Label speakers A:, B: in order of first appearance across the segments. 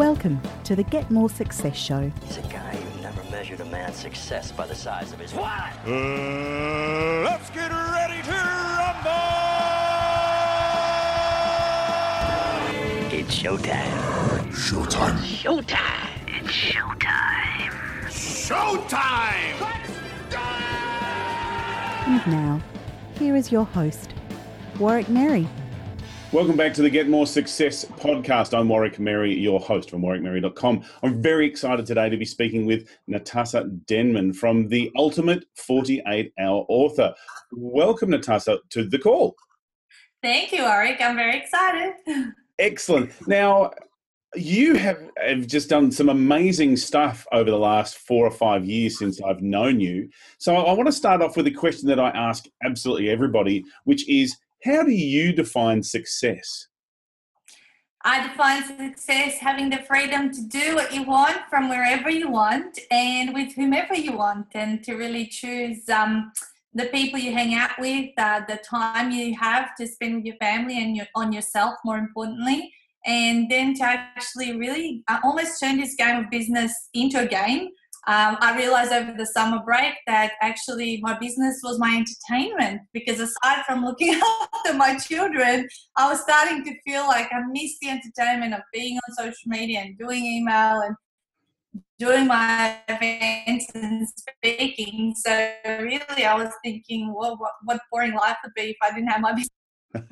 A: Welcome to the Get More Success Show.
B: He's a guy who never measured a man's success by the size of his what?
C: Uh, let's get ready to rumble!
B: It's showtime.
C: Showtime.
B: Showtime. It's showtime.
C: Showtime!
A: And now, here is your host, Warwick Merry.
D: Welcome back to the Get More Success podcast. I'm Warwick Merry, your host from warwickmerry.com. I'm very excited today to be speaking with Natasha Denman from the Ultimate 48 Hour Author. Welcome, Natasha, to the call.
E: Thank you, Warwick. I'm very excited.
D: Excellent. Now, you have, have just done some amazing stuff over the last four or five years since I've known you. So I want to start off with a question that I ask absolutely everybody, which is how do you define success?
E: I define success having the freedom to do what you want from wherever you want and with whomever you want, and to really choose um, the people you hang out with, uh, the time you have to spend with your family and your, on yourself, more importantly, and then to actually really uh, almost turn this game of business into a game um, I realized over the summer break that actually my business was my entertainment because aside from looking after my children, I was starting to feel like I missed the entertainment of being on social media and doing email and doing my events and speaking. So really, I was thinking, well, what, what boring life would be if I didn't have my business.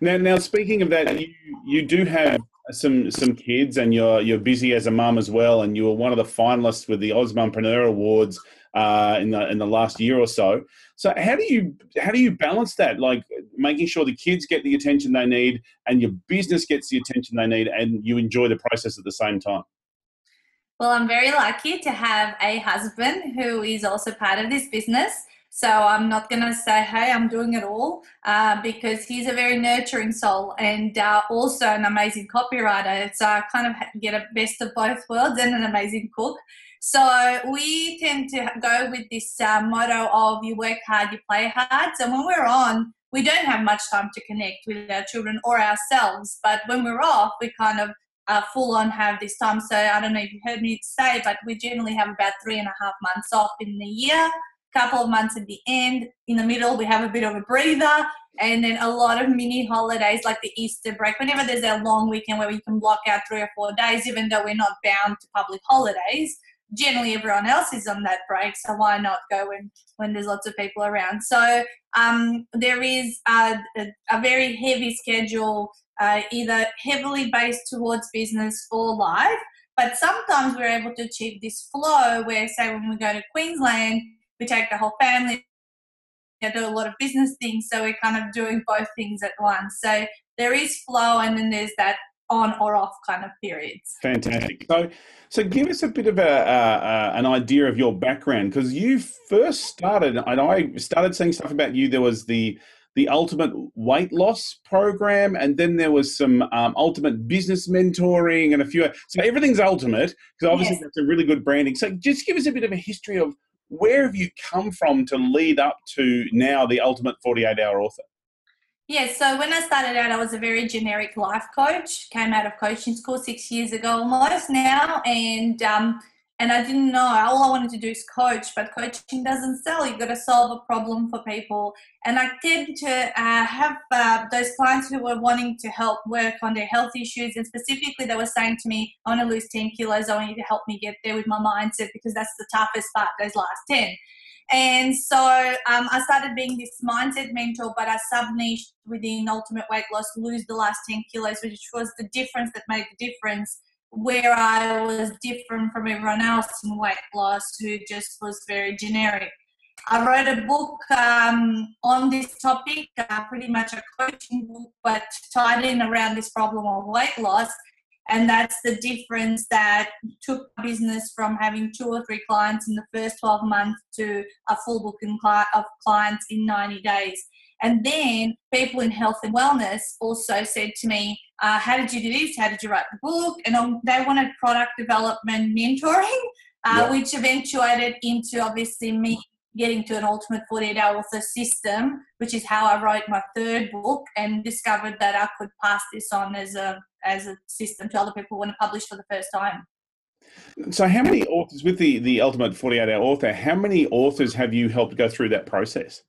D: now, now speaking of that, you, you do have some some kids, and you're you're busy as a mum as well, and you were one of the finalists with the Oz Mumpreneur Awards uh, in the in the last year or so. So how do you how do you balance that, like making sure the kids get the attention they need, and your business gets the attention they need, and you enjoy the process at the same time?
E: Well, I'm very lucky to have a husband who is also part of this business. So I'm not going to say, hey, I'm doing it all, uh, because he's a very nurturing soul and uh, also an amazing copywriter. So I kind of get a best of both worlds and an amazing cook. So we tend to go with this uh, motto of you work hard, you play hard. So when we're on, we don't have much time to connect with our children or ourselves. But when we're off, we kind of uh, full on have this time. So I don't know if you heard me say, but we generally have about three and a half months off in the year couple of months at the end. In the middle, we have a bit of a breather, and then a lot of mini holidays like the Easter break. Whenever there's a long weekend where we can block out three or four days, even though we're not bound to public holidays, generally everyone else is on that break. So why not go when when there's lots of people around? So um, there is a, a, a, very heavy schedule, uh, either heavily based towards business or life. But sometimes we're able to achieve this flow where, say, when we go to Queensland, we take the whole family I do a lot of business things, so we're kind of doing both things at once. So there is flow, and then there's that on or off kind of periods.
D: Fantastic. So, so give us a bit of a, uh, an idea of your background because you first started, and I started seeing stuff about you. There was the the ultimate weight loss program, and then there was some um, ultimate business mentoring and a few. So everything's ultimate because obviously yes. that's a really good branding. So just give us a bit of a history of where have you come from to lead up to now the ultimate 48 hour author?
E: Yeah, so when I started out, I was a very generic life coach. Came out of coaching school six years ago almost now, and um, and I didn't know. All I wanted to do is coach, but coaching doesn't sell. You've got to solve a problem for people. And I tend to uh, have uh, those clients who were wanting to help work on their health issues, and specifically, they were saying to me, "I want to lose ten kilos. I want you to help me get there with my mindset because that's the toughest part. Those last 10. And so um, I started being this mindset mentor, but I sub niched within Ultimate Weight Loss, lose the last 10 kilos, which was the difference that made the difference where I was different from everyone else in weight loss who just was very generic. I wrote a book um, on this topic, uh, pretty much a coaching book, but tied in around this problem of weight loss. And that's the difference that took business from having two or three clients in the first 12 months to a full book of clients in 90 days. And then people in health and wellness also said to me, uh, How did you do this? How did you write the book? And um, they wanted product development mentoring, uh, which eventuated into obviously me getting to an ultimate 48 hour author system, which is how I wrote my third book and discovered that I could pass this on as a as a system to other people when I publish for the first time.
D: So, how many authors with the the Ultimate Forty Eight Hour Author? How many authors have you helped go through that process?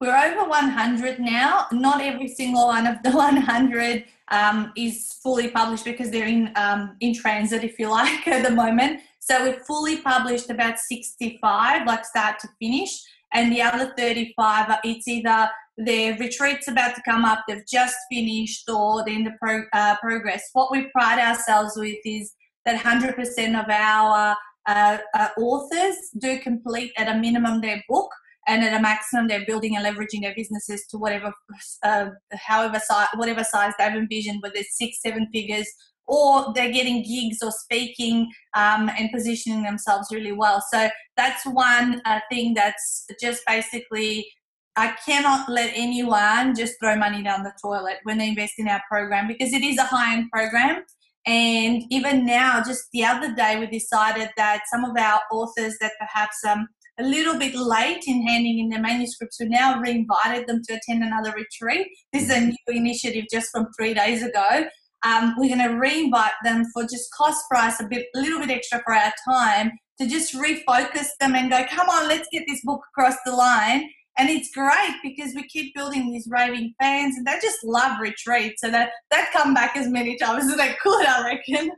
E: We're over 100 now. Not every single one of the 100 um, is fully published because they're in um, in transit, if you like, at the moment. So we've fully published about 65, like start to finish, and the other 35, it's either their retreat's about to come up, they've just finished, or they're in the pro, uh, progress. What we pride ourselves with is that 100% of our uh, uh, authors do complete at a minimum their book and at a maximum they're building and leveraging their businesses to whatever uh, however size whatever size they've envisioned whether it's six seven figures or they're getting gigs or speaking um, and positioning themselves really well so that's one uh, thing that's just basically I cannot let anyone just throw money down the toilet when they invest in our program because it is a high end program. And even now, just the other day, we decided that some of our authors that perhaps um, a little bit late in handing in their manuscripts, we now re-invited them to attend another retreat. This is a new initiative just from three days ago. Um, we're going to re-invite them for just cost price, a bit, a little bit extra for our time, to just refocus them and go, come on, let's get this book across the line and it's great because we keep building these raving fans and they just love retreats. so that that come back as many times as they could i reckon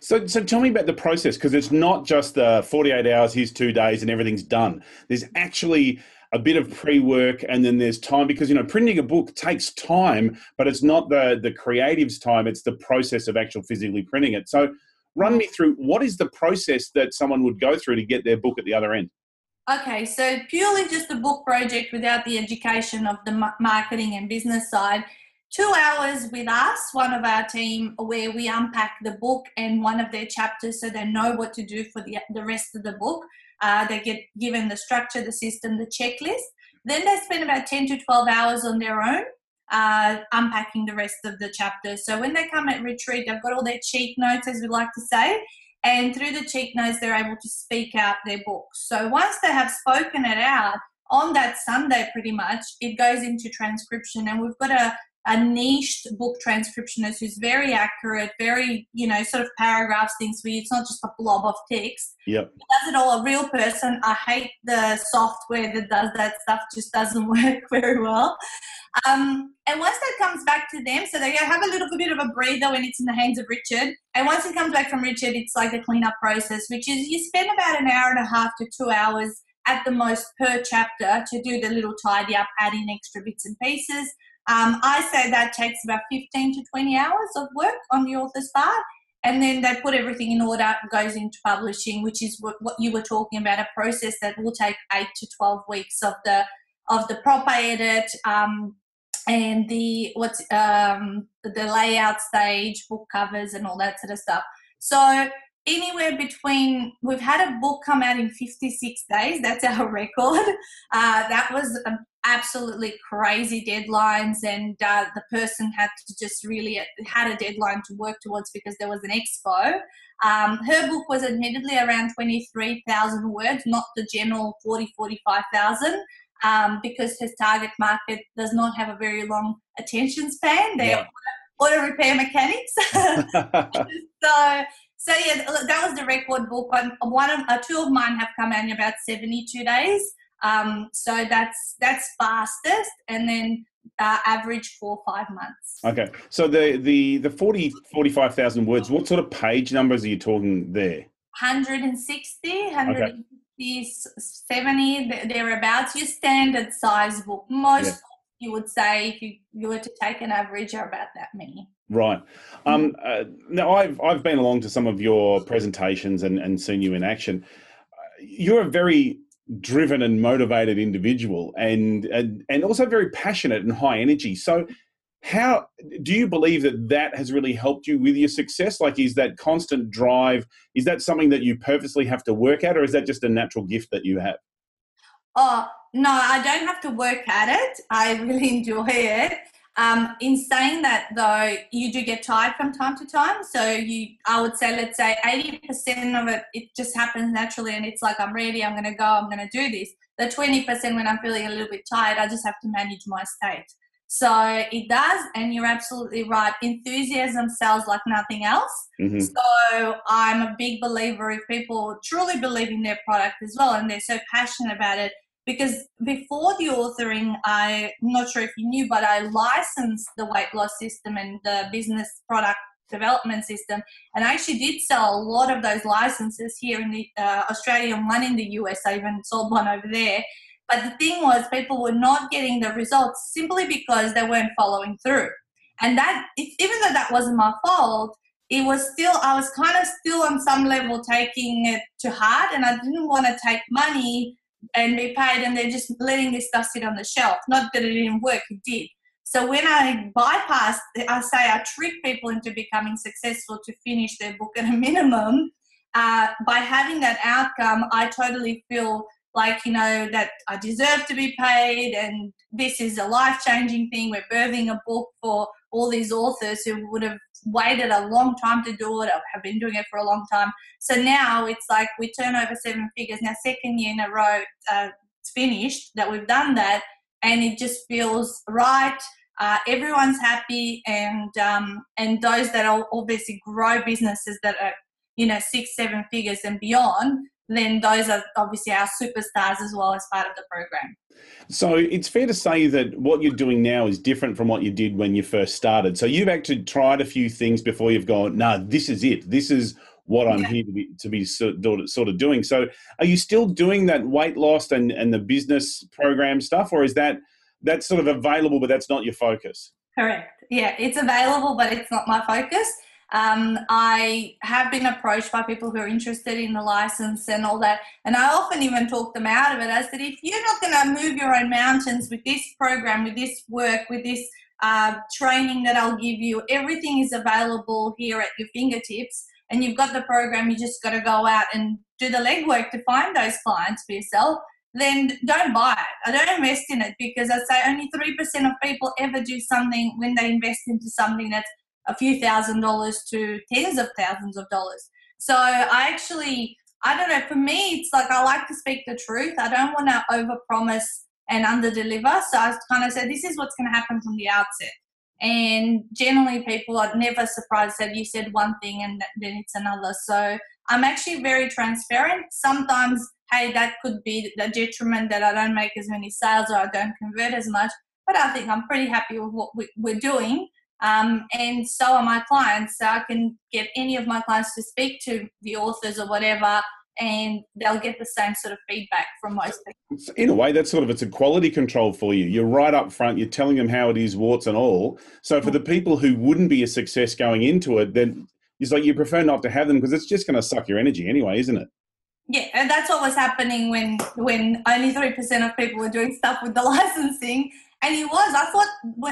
D: so, so tell me about the process because it's not just the 48 hours, here's two days, and everything's done. There's actually a bit of pre-work, and then there's time because you know printing a book takes time, but it's not the the creative's time; it's the process of actual physically printing it. So, run me through what is the process that someone would go through to get their book at the other end.
E: Okay, so purely just a book project without the education of the marketing and business side. Two hours with us, one of our team, where we unpack the book and one of their chapters so they know what to do for the, the rest of the book. Uh, they get given the structure, the system, the checklist. Then they spend about 10 to 12 hours on their own uh, unpacking the rest of the chapters. So when they come at retreat, they've got all their cheat notes, as we like to say, and through the cheat notes, they're able to speak out their books. So once they have spoken it out, on that Sunday, pretty much, it goes into transcription, and we've got a a niched book transcriptionist who's very accurate, very, you know, sort of paragraphs things for you. It's not just a blob of text.
D: Yep.
E: Does it all a real person. I hate the software that does that stuff, just doesn't work very well. Um, and once that comes back to them, so they have a little bit of a breather when it's in the hands of Richard. And once it comes back from Richard, it's like a cleanup process, which is you spend about an hour and a half to two hours at the most per chapter to do the little tidy up, add in extra bits and pieces. Um, I say that takes about 15 to 20 hours of work on the author's part. And then they put everything in order, goes into publishing, which is what, what you were talking about, a process that will take eight to 12 weeks of the of the proper edit um, and the what's um, the layout stage, book covers, and all that sort of stuff. So anywhere between we've had a book come out in 56 days that's our record uh, that was absolutely crazy deadlines and uh, the person had to just really had a deadline to work towards because there was an expo um, her book was admittedly around 23000 words not the general 40 45000 um, because his target market does not have a very long attention span they're yeah. auto repair mechanics so so yeah, that was the record book. One of uh, two of mine have come out in about seventy-two days. Um, so that's that's fastest, and then uh, average four five months.
D: Okay, so the the the 40, 45,000 words. What sort of page numbers are you talking there?
E: 160, 150, okay. 70, thereabouts. Your standard size book. Most yeah. you would say, if you, you were to take an average, are about that many.
D: Right. Um, uh, now, I've I've been along to some of your presentations and, and seen you in action. You're a very driven and motivated individual, and, and and also very passionate and high energy. So, how do you believe that that has really helped you with your success? Like, is that constant drive? Is that something that you purposely have to work at, or is that just a natural gift that you have?
E: Oh no, I don't have to work at it. I really enjoy it. Um, in saying that, though, you do get tired from time to time. So you, I would say, let's say, eighty percent of it, it just happens naturally, and it's like I'm ready, I'm going to go, I'm going to do this. The twenty percent when I'm feeling a little bit tired, I just have to manage my state. So it does, and you're absolutely right. Enthusiasm sells like nothing else.
D: Mhm.
E: So I'm a big believer if people truly believe in their product as well, and they're so passionate about it. Because before the authoring, I'm not sure if you knew, but I licensed the weight loss system and the business product development system, and I actually did sell a lot of those licenses here in the uh, Australia and one in the US. I even sold one over there. But the thing was, people were not getting the results simply because they weren't following through. And that, even though that wasn't my fault, it was still, I was kind of still on some level taking it to heart, and I didn't want to take money and be paid and they're just letting this stuff sit on the shelf. Not that it didn't work, it did. So when I bypass, I say I trick people into becoming successful to finish their book at a minimum. Uh, by having that outcome, I totally feel like you know that I deserve to be paid, and this is a life changing thing. We're birthing a book for all these authors who would have waited a long time to do it I have been doing it for a long time. So now it's like we turn over seven figures. Now, second year in a row, uh, it's finished that we've done that, and it just feels right. Uh, everyone's happy, and um, and those that are obviously grow businesses that are you know six, seven figures and beyond, then those are obviously our superstars as well as part of the program.
D: So it's fair to say that what you're doing now is different from what you did when you first started. So you've actually tried a few things before you've gone, no, nah, this is it. This is what I'm
E: Yeah.
D: here to be to be sort of sort of doing. So are you still doing that weight loss and, and the business program stuff, or is that that's sort of available, but that's not your focus?
E: Correct. Yeah, it's available, but it's not my focus. Um, I have been approached by people who are interested in the license and all that, and I often even talk them out of it. I said, if you're not going to move your own mountains with this program, with this work, with this uh, training that I'll give you, everything is available here at your fingertips, and you've got the program. You just got to go out and do the legwork to find those clients for yourself. Then don't buy it. I don't invest in it because I say only three percent of people ever do something when they invest into something that's a few thousand dollars to tens of thousands of dollars. So I actually, I don't know, for me, it's like I like to speak the truth. I don't want to overpromise and underdeliver. So I kind of said, this is what's going to happen from the outset. And generally, people are never surprised that you said one thing and then it's another. So I'm actually very transparent. Sometimes, hey, that could be the detriment that I don't make as many sales or I don't convert as much. But I think I'm pretty happy with what we, we're doing. Um, and so are my clients. So I can get any of my clients to speak to the authors or whatever, and they'll get the same sort of feedback from most people.
D: In a way, that's sort of it's a quality control for you. You're right up front. You're telling them how it is, warts and all. So for the people who wouldn't be a success going into it, then it's like you prefer not to have them because it's just going to suck your energy anyway, isn't it?
E: Yeah, and that's what was happening when when only three percent of people were doing stuff with the licensing. And he was. I thought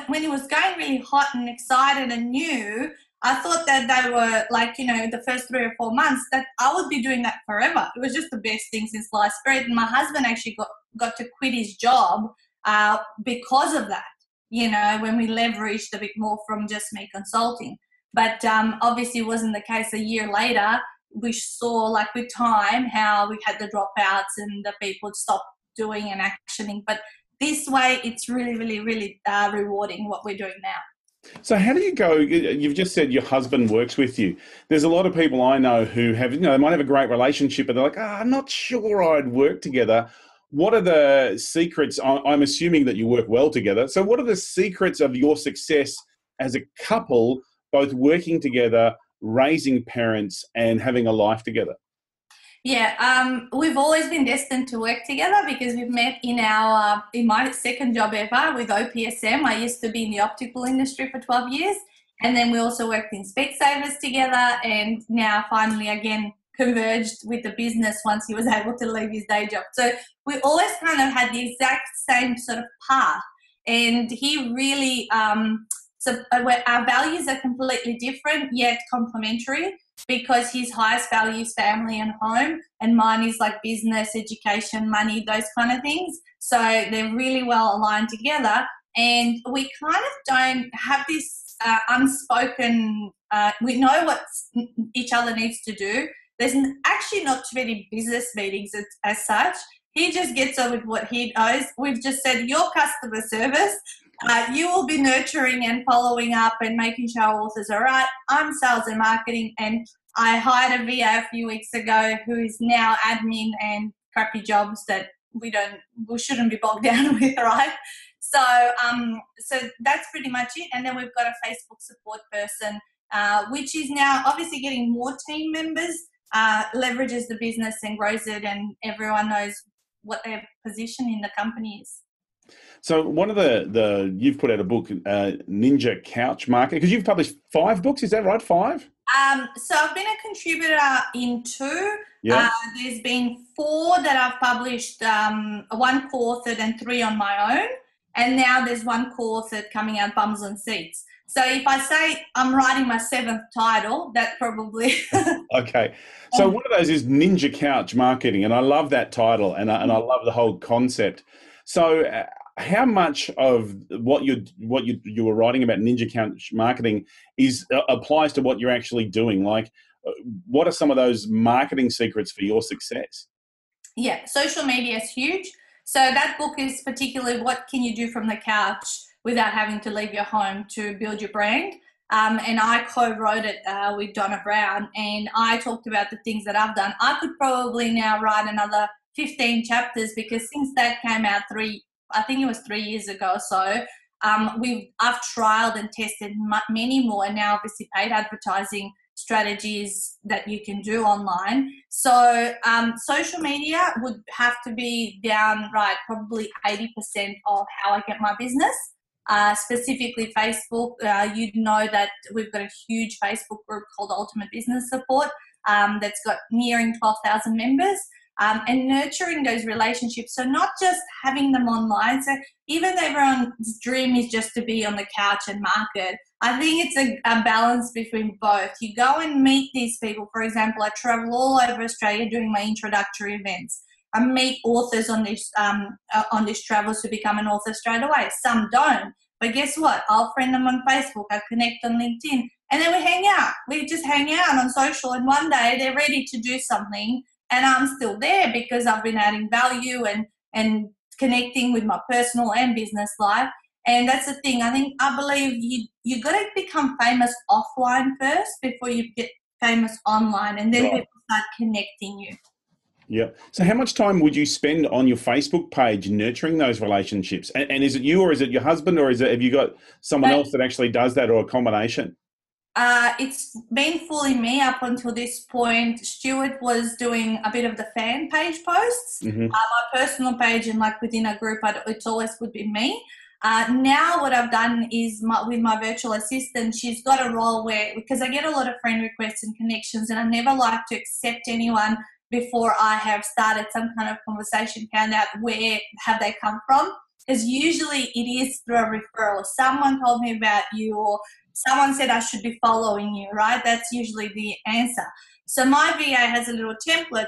E: when, he was going really hot and excited and new, I thought that they were like, you know, the first three or four months that I would be doing that forever. It was just the best thing since sliced bread. And my husband actually got, got to quit his job uh, because of that, you know, when we leveraged a bit more from just me consulting. But um, obviously, it wasn't the case a year later. We saw, like, with time, how we had the dropouts and the people stopped doing and actioning. But this way, it's really, really, really uh, rewarding what we're doing now.
D: So how do you go? You've just said your husband works with you. There's a lot of people I know who have, you know, they might have a great relationship, but they're like, oh, I'm not sure I'd work together. What are the secrets? I'm assuming that you work well together. So what are the secrets of your success as a couple, both working together, raising parents, and having a life together?
E: Yeah, um, we've always been destined to work together because we've met in our in my second job ever with OPSM. I used to be in the optical industry for 12 years, and then we also worked in Specsavers together, and now finally again converged with the business once he was able to leave his day job. So we always kind of had the exact same sort of path, and he really. Um, so uh, our values are completely different yet complementary because his highest value is family and home, and mine is like business, education, money, those kind of things. So they're really well aligned together. and we kind of don't have this uh, unspoken. Uh, we know what each other needs to do. There's actually not too many business meetings as, as such. He just gets on with what he knows. We've just said your customer service. Uh, you will be nurturing and following up and making sure authors are right. I'm sales and marketing, and I hired a VA a few weeks ago who is now admin and crappy jobs that we don't we shouldn't be bogged down with, right? So um, so that's pretty much it. And then we've got a Facebook support person, uh, which is now obviously getting more team members, uh, leverages the business and grows it, and everyone knows what their position in the company is.
D: So one of the the you've put out a book, uh, Ninja Couch Market, because you've published five books. Is that right? Five.
E: Um, so I've been a contributor in two. Yeah. Uh, there's been four that I've published, um, one co-authored and three on my own, and now there's one co-authored coming out, Bums on Seats. So if I say I'm writing my seventh title, that probably.
D: okay, so one of those is Ninja Couch Marketing, and I love that title, and I, and I love the whole concept. So, uh, how much of what you what you you were writing about ninja couch marketing is uh, applies to what you're actually doing? Like uh, what are some of those marketing secrets for your success?
E: Yeah social media is huge. So that book is particularly what can you do from the couch without having to leave your home to build your brand? Um, and I co-wrote it uh, with Donna Brown, and I talked about the things that I've done. I could probably now write another 15 chapters because since that came out three I think it was three years ago or so. Um, we I've trialed and tested many more, now obviously paid advertising strategies that you can do online. So um, social media would have to be down right, probably 80% of how I get my business. Uh, specifically Facebook, uh, you know that we've got a huge Facebook group called Ultimate Business Support um, that's got nearing 12,000 members um, and nurturing those relationships. So not just having them online. So even though everyone's dream is just to be on the couch and market, I think it's a, a balance between both. You go and meet these people. For example, I travel all over Australia doing my introductory events. I meet authors on this um, uh, on these travels who become an author straight away. Some don't, but guess what? I'll friend them on Facebook. I connect on LinkedIn, and then we hang out. We just hang out on social, and one day they're ready to do something, and I'm still there because I've been adding value and and connecting with my personal and business life. And that's the thing. I think I believe you you got to become famous offline first before you get famous online, and then right. people start connecting you.
D: Yeah. So, how much time would you spend on your Facebook page nurturing those relationships? And, and is it you, or is it your husband, or is it have you got someone else that actually does that, or a combination?
E: Uh, it's been fully me up until this point. Stuart was doing a bit of the fan page posts. Mm-hmm. Uh, my personal page and like within a group, I'd, it's always would be me. Uh, now what I've done is my, with my virtual assistant, she's got a role where because I get a lot of friend requests and connections, and I never like to accept anyone before I have started some kind of conversation, found out where have they come from. Because usually it is through a referral. Someone told me about you, or someone said I should be following you, right? That's usually the answer. So my VA has a little template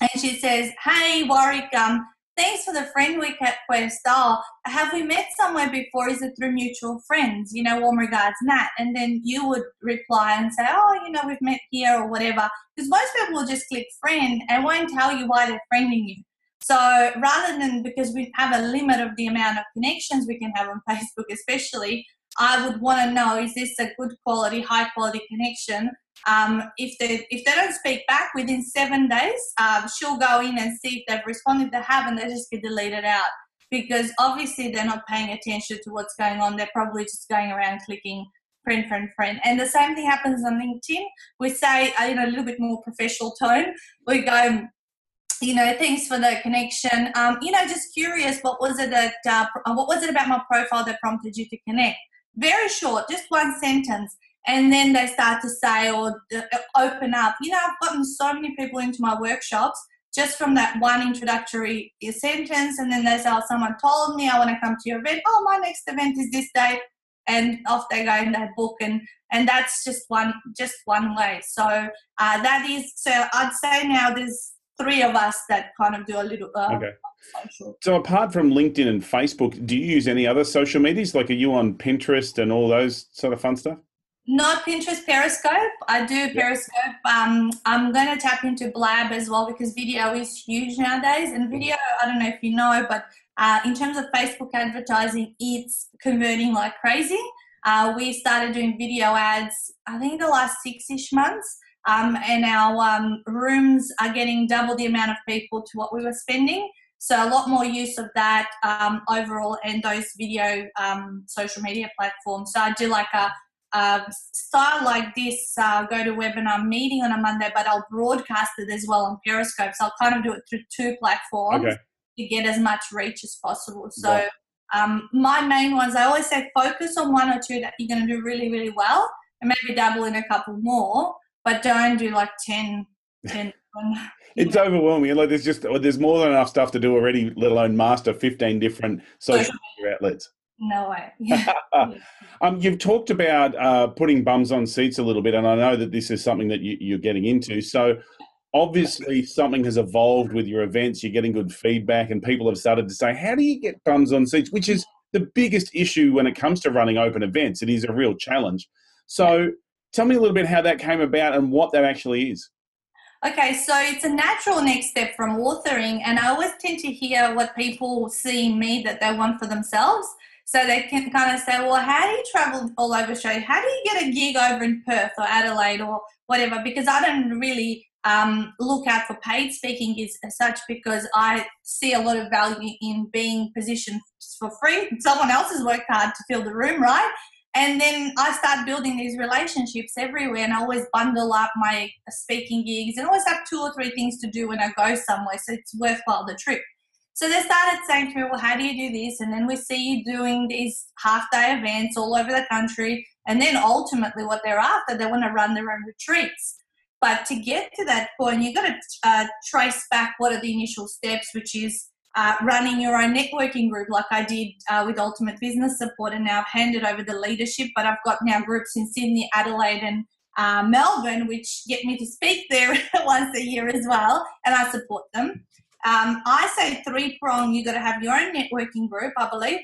E: and she says, Hey, Warwick, um, thanks for the friend request. Oh, have we met somewhere before? Is it through mutual friends? You know, warm regards, Nat. And then you would reply and say, Oh, you know, we've met here or whatever. Because most people will just click friend and won't tell you why they're friending you. So rather than because we have a limit of the amount of connections we can have on Facebook, especially, I would want to know is this a good quality, high quality connection? Um, if they if they don't speak back within seven days, um, she'll go in and see if they've responded. They haven't, they just get deleted out because obviously they're not paying attention to what's going on. They're probably just going around clicking friend, friend, friend. And the same thing happens on LinkedIn. We say in a little bit more professional tone. We go, you know, thanks for the connection. Um, you know, just curious, what was it that uh, what was it about my profile that prompted you to connect? Very short, just one sentence. And then they start to say or uh, open up. You know, I've gotten so many people into my workshops just from that one introductory sentence. And then they say, oh, someone told me I want to come to your event. Oh, my next event is this day. And off they go in their book. And, and that's just one, just one way. So uh, that is, so I'd say now there's three of us that kind of do a little uh,
D: Okay.
E: social.
D: So apart from LinkedIn and Facebook, do you use any other social medias? Like, are you on Pinterest and all those sort of fun stuff?
E: Not Pinterest, Periscope. I do Periscope. Um, I'm going to tap into Blab as well because video is huge nowadays. And video, I don't know if you know, but uh, in terms of Facebook advertising, it's converting like crazy. Uh, we started doing video ads, I think, the last six ish months. Um, and our um, rooms are getting double the amount of people to what we were spending. So a lot more use of that um, overall and those video um, social media platforms. So I do like a uh, style like this, uh, go to webinar meeting on a Monday, but I'll broadcast it as well on Periscope. So I'll kind of do it through two platforms
D: Okay.
E: to get as much reach as possible. So
D: Right.
E: um, my main ones, I always say focus on one or two that you're going to do really, really well, and maybe dabble in a couple more, but don't do like 10, 10
D: It's overwhelming. Like, there's just there's more than enough stuff to do already, let alone master 15 different social
E: Social
D: media outlets.
E: No way. Yeah.
D: Um, you've talked about uh, putting bums on seats a little bit, and I know that this is something that you, you're getting into. So, obviously, something has evolved with your events. You're getting good feedback, and people have started to say, "How do you get bums on seats?" Which is the biggest issue when it comes to running open events. It is a real challenge. So, tell me a little bit how that came about and what that actually is.
E: Okay, so it's a natural next step from authoring, and I always tend to hear what people see in me that they want for themselves. So they can kind of say, Well, how do you travel all over Australia? How do you get a gig over in Perth or Adelaide or whatever? Because I don't really um, look out for paid speaking gigs as such because I see a lot of value in being positioned for free. Someone else has worked hard to fill the room, right? And then I start building these relationships everywhere, and I always bundle up my speaking gigs and always have two or three things to do when I go somewhere, so it's worthwhile the trip. So they started saying to me, Well, how do you do this? And then we see you doing these half day events all over the country. And then ultimately, what they're after, they want to run their own retreats. But to get to that point, you've got to uh, trace back what are the initial steps, which is uh, running your own networking group, like I did uh, with Ultimate Business Support, and now I've handed over the leadership. But I've got now groups in Sydney, Adelaide, and uh, Melbourne, which get me to speak there once a year as well, and I support them. Um, I say three prong. you've got to have your own networking group, I believe,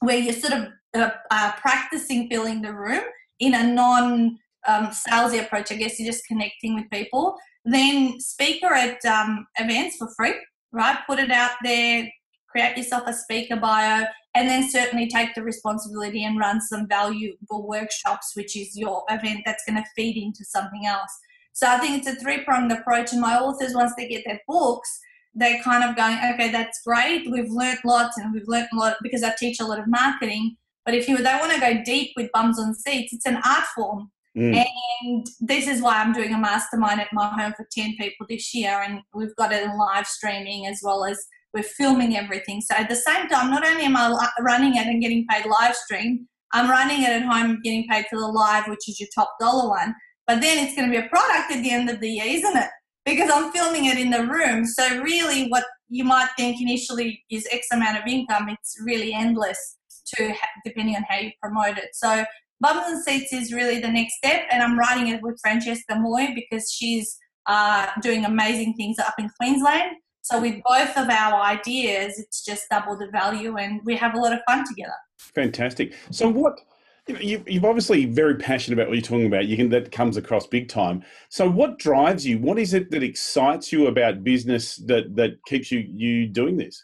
E: where you're sort of uh, uh, practicing filling the room in a non um, salesy approach. I guess you're just connecting with people. Then speaker at um, events for free, right? Put it out there. Create yourself a speaker bio, and then certainly take the responsibility and run some valuable workshops, which is your event that's going to feed into something else. So I think it's a three pronged approach. And my authors, once they get their books, they're kind of going, okay, that's great. We've learnt lots and we've learnt a lot because I teach a lot of marketing. But if you they want to go deep with bums on seats, it's an art form.
D: Mm.
E: And this is why I'm doing a mastermind at my home for 10 people this year. And we've got it in live streaming as well as we're filming everything. So at the same time, not only am I running it and getting paid live stream, I'm running it at home, getting paid for the live, which is your top dollar one. But then it's going to be a product at the end of the year, isn't it? Because I'm filming it in the room. So really, what you might think initially is X amount of income, it's really endless to depending on how you promote it. So Bums on Seats is really the next step, and I'm writing it with Francesca Moy because she's uh, doing amazing things up in Queensland. So with both of our ideas, it's just double the value, and we have a lot of fun together.
D: Fantastic. So what? You know, you- you're obviously very passionate about what you're talking about. You can that comes across big time. So what drives you? What is it that excites you about business that that keeps you you doing this?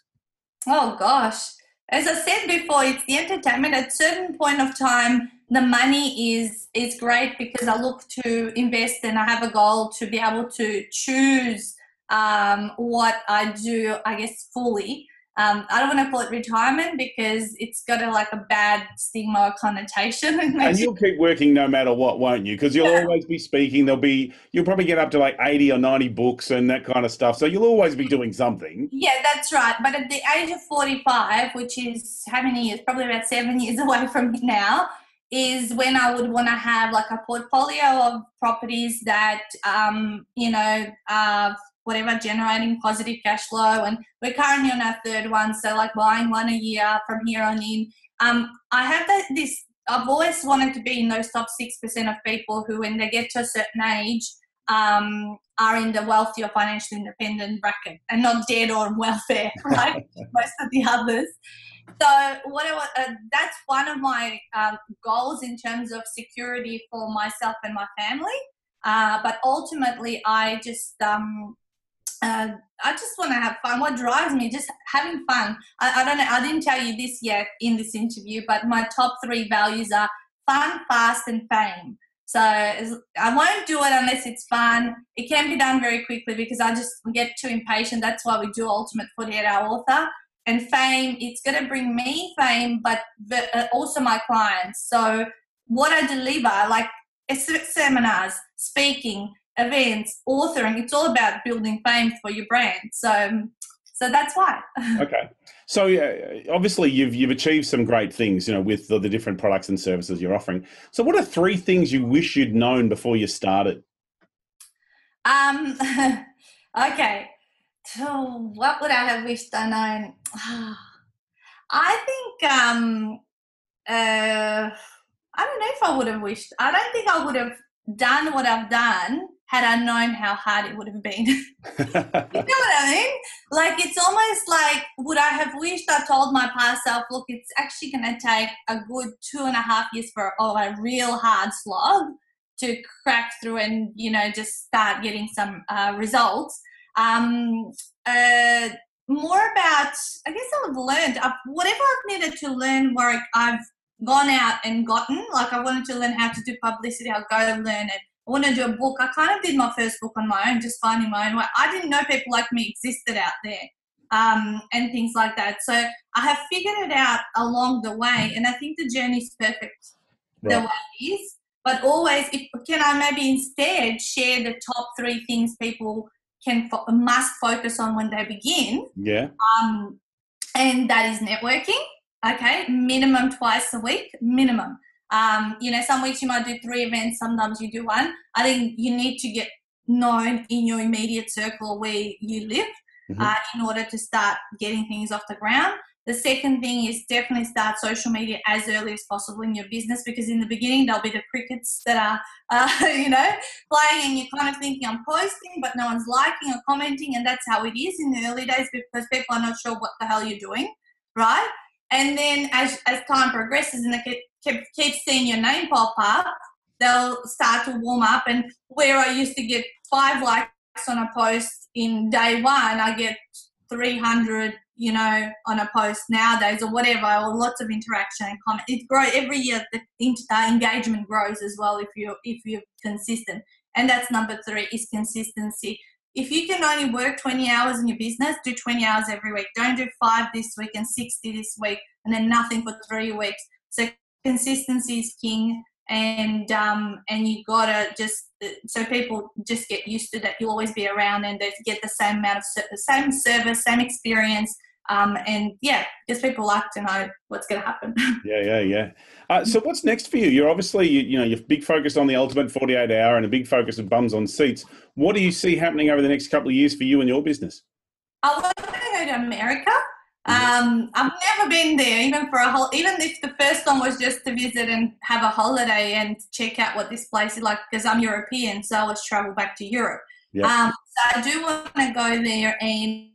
E: Oh gosh. As I said before, it's the entertainment. At certain point of time, the money is is great because I look to invest and I have a goal to be able to choose um, what I do, I guess, fully. Um, I don't want to call it retirement because it's got a, like a bad stigma or connotation.
D: And
E: you-
D: you'll keep working no matter what, won't you? Because you'll
E: Yeah.
D: always be speaking. There'll be you'll probably get up to like eighty or ninety books and that kind of stuff. So you'll always be doing something.
E: Yeah, that's right. But at the age of 45, which is how many years? Probably about seven years away from now, is when I would want to have like a portfolio of properties that, um, you know, uh, whatever, generating positive cash flow. And we're currently on our third one. So, like buying one a year from here on in. Um, I have that, this, I've always wanted to be in those top 6% of people who, when they get to a certain age, um, are in the wealthy or financially independent bracket and not dead or on welfare like most of the others. So what I, uh, that's one of my um, goals in terms of security for myself and my family. Uh, but ultimately, I just um, uh, I just want to have fun. What drives me, just having fun. I, I, don't know. I didn't tell you this yet in this interview, but my top three values are fun, fast, and fame. So I won't do it unless it's fun. It can be done very quickly because I just get too impatient. That's why we do Ultimate 48 Hour Author. And fame, it's going to bring me fame, but, but uh, also my clients. So what I deliver, like seminars, speaking, events, authoring, it's all about building fame for your brand. So, so that's why.
D: okay. So uh, obviously you've you've achieved some great things, you know, with the, the, different products and services you're offering. So what are three things you wish you'd known before you started?
E: Um. okay. So what would I have wished I? I think um. Uh. I don't know if I would have wished. I don't think I would have done what I've done had I known how hard it would have been. you know what I mean? Like it's almost like would I have wished I told my past self, look, it's actually going to take a good two and a half years for oh, a real hard slog to crack through and you know just start getting some uh, results. Um, uh, more about I guess I've learned I've, whatever I've needed to learn work I've gone out and gotten. Like I wanted to learn how to do publicity, I'll go and learn it I want to do a book. I kind of did my first book on my own, just finding my own way. I didn't know people like me existed out there um, and things like that. So I have figured it out along the way, and I think the journey is perfect right. the way it is. But always, if, can I maybe instead share the top three things people can fo- must focus on when they begin?
D: Yeah.
E: Um, and that is networking. Okay, minimum twice a week, minimum. Um, you know, some weeks you might do three events, sometimes you do one. I think you need to get known in your immediate circle where you live mm-hmm. uh, in order to start getting things off the ground. The second thing is definitely start social media as early as possible in your business because in the beginning there'll be the crickets that are, uh, you know, playing and you're kind of thinking I'm posting, but no one's liking or commenting, and that's how it is in the early days because people are not sure what the hell you're doing, right? And then as, as time progresses and they keep, keep seeing your name pop up, they'll start to warm up. And where I used to get five likes on a post in day one, I get 300, you know, on a post nowadays or whatever, or lots of interaction and comment. It grows every year. The uh, engagement grows as well if you if you're consistent. And that's number three is consistency. If you can only work 20 hours in your business, do 20 hours every week. Don't do five this week and 60 this week and then nothing for three weeks. So consistency is king and um, and you gotta just so people just get used to that you'll always be around and they get the same amount of the same service same experience um, and yeah just people like to know what's going to happen
D: yeah yeah yeah uh, so what's next for you you're obviously you, you know you're big focused on the ultimate 48 hour and a big focus of bums on seats what do you see happening over the next couple of years for you and your business
E: i want to go to america um, I've never been there, even for a whole. Even if the first one was just to visit and have a holiday and check out what this place is like, because I'm European, so I always travel back to Europe. Yep. Um, so I do want to go there, and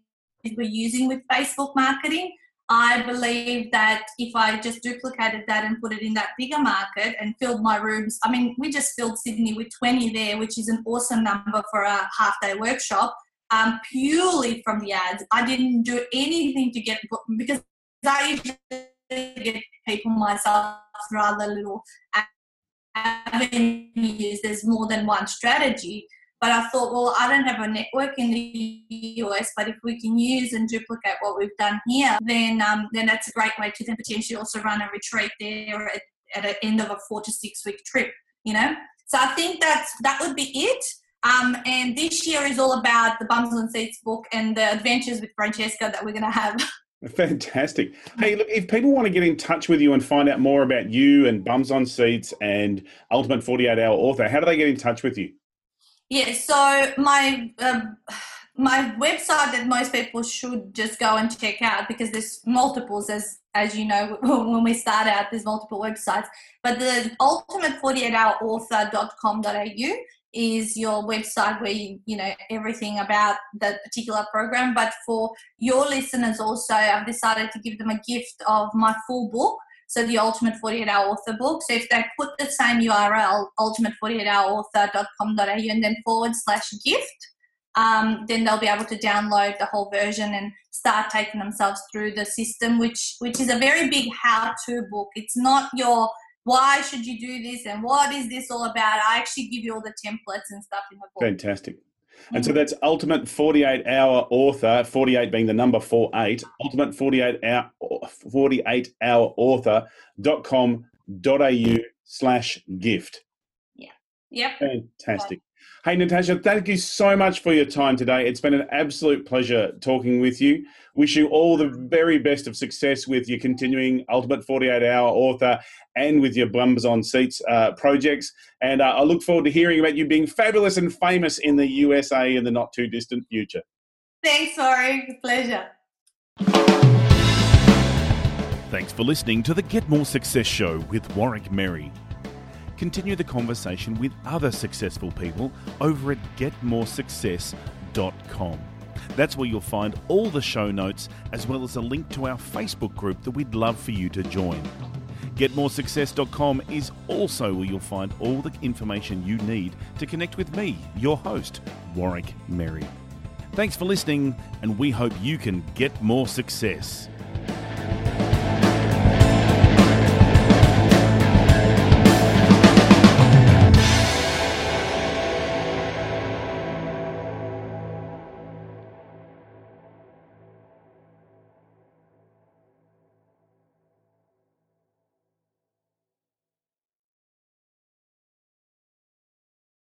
E: we're using with Facebook marketing. I believe that if I just duplicated that and put it in that bigger market and filled my rooms, I mean, we just filled Sydney with 20 there, which is an awesome number for a half day workshop um, purely from the ads. I didn't do anything to get because I usually get people myself other little avenues. There's more than one strategy. But I thought, well, I don't have a network in the US, but if we can use and duplicate what we've done here, then um, then that's a great way to then potentially also run a retreat there at, at the end of a four to six week trip. You know, so I think that's that would be it. Um, and this year is all about the Bums on Seats book and the adventures with Francesca that we're going to have.
D: Fantastic. Hey, look, if people want to get in touch with you and find out more about you and Bums on Seats and Ultimate 48 Hour Author, how do they get in touch with you?
E: Yeah, so my uh, my website that most people should just go and check out because there's multiples as as you know when we start out there's multiple websites but the ultimate 48 hour is your website where you you know everything about that particular program. But for your listeners, also, I've decided to give them a gift of my full book. So the Ultimate 48 Hour Author book. So if they put the same URL, ultimate48hourauthor.com.au, and then forward slash gift, um, then they'll be able to download the whole version and start taking themselves through the system, which which is a very big how-to book. It's not your why should you do this and what is this all about. I actually give you all the templates and stuff in the book.
D: Fantastic. And so mm. that's Ultimate 48 Hour Author, 48 being the number 48, Ultimate 48 Hour, 48 Hour Author.com.au slash gift.
E: Yeah. Yep.
D: Fantastic. Hey, Natasha, thank you so much for your time today. It's been an absolute pleasure talking with you. Wish you all the very best of success with your continuing Ultimate 48 Hour Author and with your Bums on Seats uh, projects. And uh, I look forward to hearing about you being fabulous and famous in the USA in the not too distant future.
E: Thanks, Rory. Pleasure.
F: Thanks for listening to the Get More Success Show with Warwick Merry. Continue the conversation with other successful people over at getmoresuccess.com. That's where you'll find all the show notes as well as a link to our Facebook group that we'd love for you to join. GetMoreSuccess.com is also where you'll find all the information you need to connect with me, your host, Warwick Merry. Thanks for listening, and we hope you can get more success.